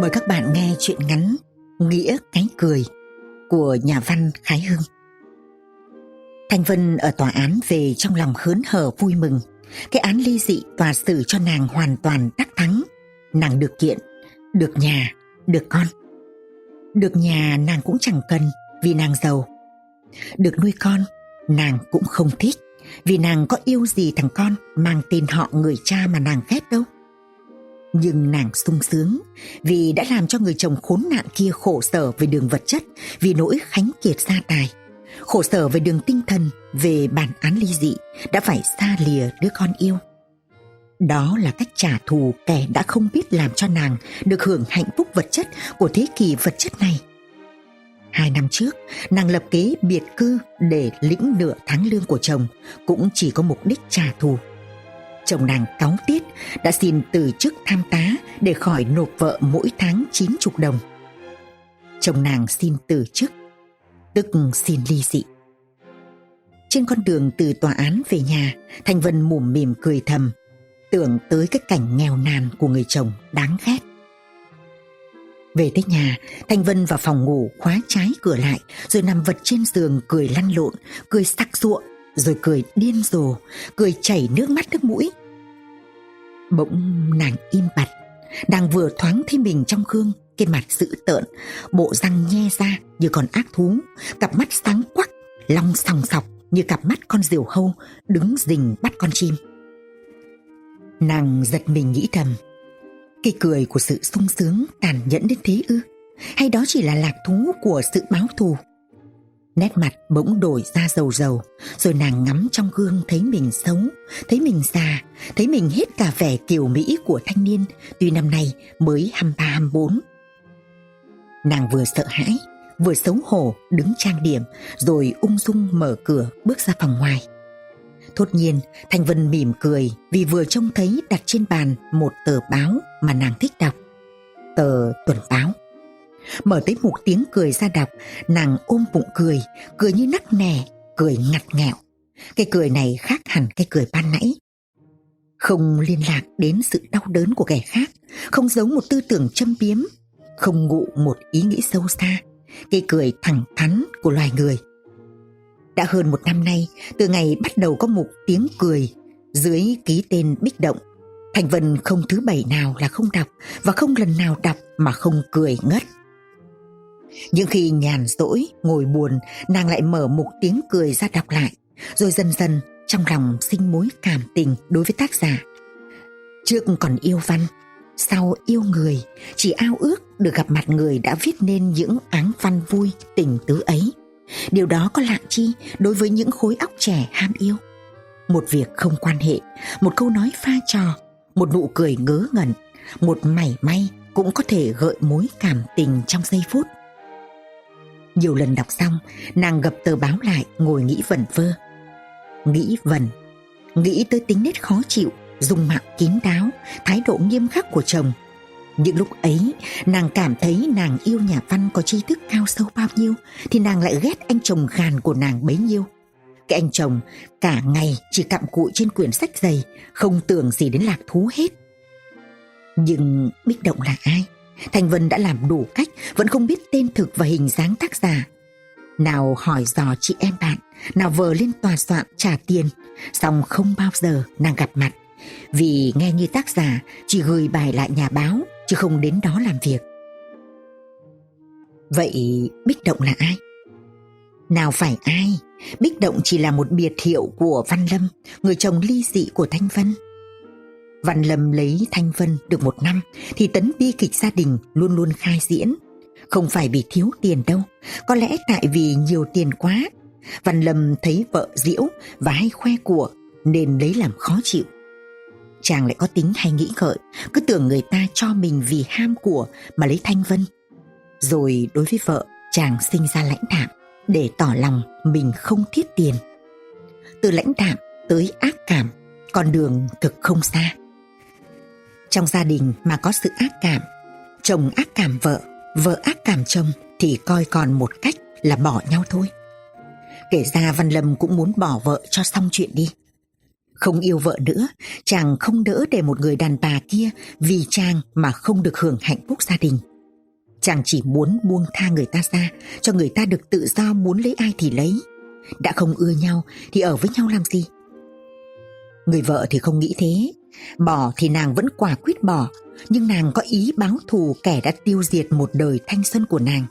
Mời các bạn nghe chuyện ngắn Nghĩa cái cười của nhà văn Khái Hưng. Thanh Vân ở tòa án về trong lòng hớn hở vui mừng. Cái án ly dị tòa xử cho nàng hoàn toàn đắc thắng. Nàng được kiện, được nhà, được con. Được nhà nàng cũng chẳng cần vì nàng giàu. Được nuôi con, nàng cũng không thích vì nàng có yêu gì thằng con mang tên họ người cha mà nàng ghét đâu. Nhưng nàng sung sướng vì đã làm cho người chồng khốn nạn kia khổ sở về đường vật chất, vì nỗi khánh kiệt gia tài. Khổ sở về đường tinh thần, về bản án ly dị, đã phải xa lìa đứa con yêu. Đó là cách trả thù kẻ đã không biết làm cho nàng được hưởng hạnh phúc vật chất của thế kỷ vật chất này. Hai năm trước, nàng lập kế biệt cư để lĩnh nửa tháng lương của chồng cũng chỉ có mục đích trả thù chồng nàng cáu tiết đã xin từ chức tham tá để khỏi nộp vợ mỗi tháng 90 đồng. Chồng nàng xin từ chức, tức xin ly dị. Trên con đường từ tòa án về nhà, Thành Vân mủm mỉm cười thầm, tưởng tới cái cảnh nghèo nàn của người chồng đáng ghét. Về tới nhà, Thanh Vân vào phòng ngủ khóa trái cửa lại rồi nằm vật trên giường cười lăn lộn, cười sắc sụa, rồi cười điên rồ, cười chảy nước mắt nước mũi. Bỗng nàng im bặt, đang vừa thoáng thấy mình trong gương, cái mặt dữ tợn, bộ răng nhe ra như con ác thú, cặp mắt sáng quắc, long sòng sọc như cặp mắt con diều hâu đứng rình bắt con chim. Nàng giật mình nghĩ thầm, cái cười của sự sung sướng tàn nhẫn đến thế ư? Hay đó chỉ là lạc thú của sự báo thù? Nét mặt bỗng đổi ra dầu dầu, rồi nàng ngắm trong gương thấy mình xấu, thấy mình già, thấy mình hết cả vẻ kiều mỹ của thanh niên, tuy năm nay mới 23-24. Nàng vừa sợ hãi, vừa xấu hổ đứng trang điểm, rồi ung dung mở cửa bước ra phòng ngoài. Thốt nhiên, Thanh Vân mỉm cười vì vừa trông thấy đặt trên bàn một tờ báo mà nàng thích đọc. Tờ tuần báo. Mở tới một tiếng cười ra đọc, nàng ôm bụng cười, cười như nắc nẻ, cười ngặt nghẹo. Cái cười này khác hẳn cái cười ban nãy. Không liên lạc đến sự đau đớn của kẻ khác, không giấu một tư tưởng châm biếm, không ngụ một ý nghĩ sâu xa. Cái cười thẳng thắn của loài người. Đã hơn một năm nay, từ ngày bắt đầu có một tiếng cười dưới ký tên Bích Động, Thành Vân không thứ bảy nào là không đọc và không lần nào đọc mà không cười ngất. Những khi nhàn rỗi, ngồi buồn, nàng lại mở một tiếng cười ra đọc lại, rồi dần dần trong lòng sinh mối cảm tình đối với tác giả. Trước còn yêu văn, sau yêu người, chỉ ao ước được gặp mặt người đã viết nên những áng văn vui, tình tứ ấy. Điều đó có lạ chi đối với những khối óc trẻ ham yêu. Một việc không quan hệ, một câu nói pha trò, một nụ cười ngớ ngẩn, một mảy may cũng có thể gợi mối cảm tình trong giây phút. Nhiều lần đọc xong, nàng gập tờ báo lại ngồi nghĩ vẩn vơ. Nghĩ vẩn, nghĩ tới tính nết khó chịu, dùng mạo kín đáo, thái độ nghiêm khắc của chồng. Những lúc ấy, nàng cảm thấy nàng yêu nhà văn có tri thức cao sâu bao nhiêu, thì nàng lại ghét anh chồng gàn của nàng bấy nhiêu. Cái anh chồng cả ngày chỉ cặm cụi trên quyển sách dày, không tưởng gì đến lạc thú hết. Nhưng Bích Động là ai? Thành Vân đã làm đủ cách, vẫn không biết tên thực và hình dáng tác giả. Nào hỏi dò chị em bạn, nào vờ lên tòa soạn trả tiền, xong không bao giờ nàng gặp mặt. Vì nghe như tác giả chỉ gửi bài lại nhà báo, chứ không đến đó làm việc. Vậy Bích Động là ai? Nào phải ai, Bích Động chỉ là một biệt hiệu của Văn Lâm, người chồng ly dị của Thanh Vân. Văn Lâm lấy Thanh Vân được một năm thì tấn bi kịch gia đình luôn luôn khai diễn. Không phải vì thiếu tiền đâu, có lẽ tại vì nhiều tiền quá. Văn Lâm thấy vợ diễu và hay khoe của nên lấy làm khó chịu. Chàng lại có tính hay nghĩ ngợi, cứ tưởng người ta cho mình vì ham của mà lấy Thanh Vân. Rồi đối với vợ, chàng sinh ra lãnh đạm để tỏ lòng mình không thiết tiền. Từ lãnh đạm tới ác cảm, con đường thực không xa. Trong gia đình mà có sự ác cảm, chồng ác cảm vợ, vợ ác cảm chồng thì coi còn một cách là bỏ nhau thôi. Kể ra Văn Lâm cũng muốn bỏ vợ cho xong chuyện đi. Không yêu vợ nữa, chàng không đỡ để một người đàn bà kia vì chàng mà không được hưởng hạnh phúc gia đình. Chàng chỉ muốn buông tha người ta ra, cho người ta được tự do muốn lấy ai thì lấy. Đã không ưa nhau thì ở với nhau làm gì? Người vợ thì không nghĩ thế, bỏ thì nàng vẫn quả quyết bỏ, nhưng nàng có ý báo thù kẻ đã tiêu diệt một đời thanh xuân của nàng.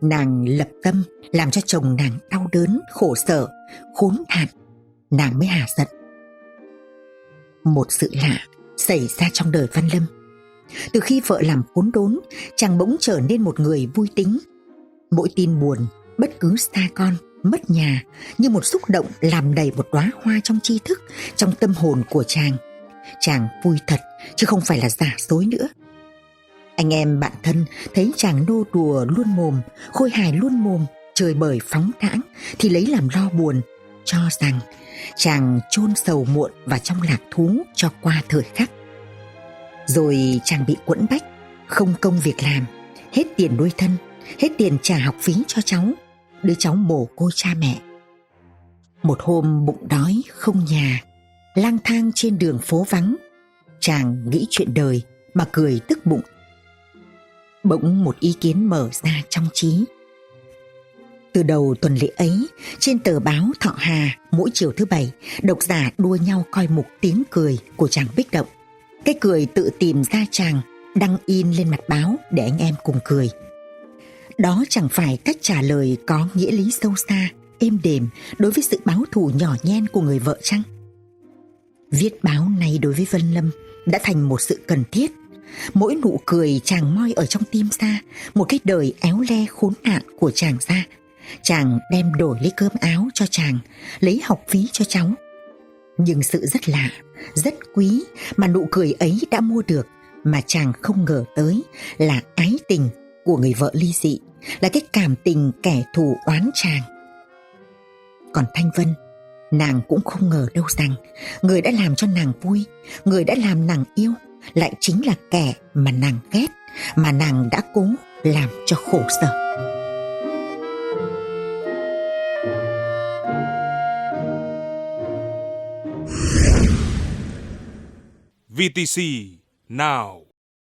Nàng lập tâm làm cho chồng nàng đau đớn, khổ sở, khốn nạn, nàng mới hả giận. Một sự lạ xảy ra trong đời Văn Lâm. Từ khi vợ làm khốn đốn, chàng bỗng trở nên một người vui tính. Mỗi tin buồn, bất cứ xa con, mất nhà, như một xúc động làm đầy một đóa hoa trong tri thức, trong tâm hồn của chàng. Chàng vui thật, chứ không phải là giả dối nữa. Anh em bạn thân thấy chàng nô đùa luôn mồm, khôi hài luôn mồm, chơi bời phóng đãng thì lấy làm lo buồn, cho rằng chàng chôn sầu muộn và trong lạc thú cho qua thời khắc. Rồi chàng bị quẫn bách, không công việc làm, hết tiền nuôi thân, hết tiền trả học phí cho cháu, đứa cháu mồ côi cha mẹ. Một hôm bụng đói, không nhà, lang thang trên đường phố vắng, chàng nghĩ chuyện đời mà cười tức bụng. Bỗng một ý kiến mở ra trong trí. Từ đầu tuần lễ ấy, trên tờ báo Thọ Hà mỗi chiều thứ bảy, độc giả đua nhau coi mục tiếng cười của chàng Bích Động. Cái cười tự tìm ra chàng, đăng in lên mặt báo để anh em cùng cười. Đó chẳng phải cách trả lời có nghĩa lý sâu xa, êm đềm đối với sự báo thù nhỏ nhen của người vợ chăng? Viết báo này đối với Vân Lâm đã thành một sự cần thiết. Mỗi nụ cười chàng moi ở trong tim ra, một cái đời éo le khốn nạn của chàng ra. Chàng đem đổi lấy cơm áo cho chàng, lấy học phí cho cháu. Nhưng sự rất lạ, rất quý mà nụ cười ấy đã mua được mà chàng không ngờ tới là ái tình của người vợ ly dị, là cái cảm tình kẻ thù oán chàng. Còn Thanh Vân, nàng cũng không ngờ đâu rằng người đã làm cho nàng vui, người đã làm nàng yêu lại chính là kẻ mà nàng ghét, mà nàng đã cố làm cho khổ sở. VTC now.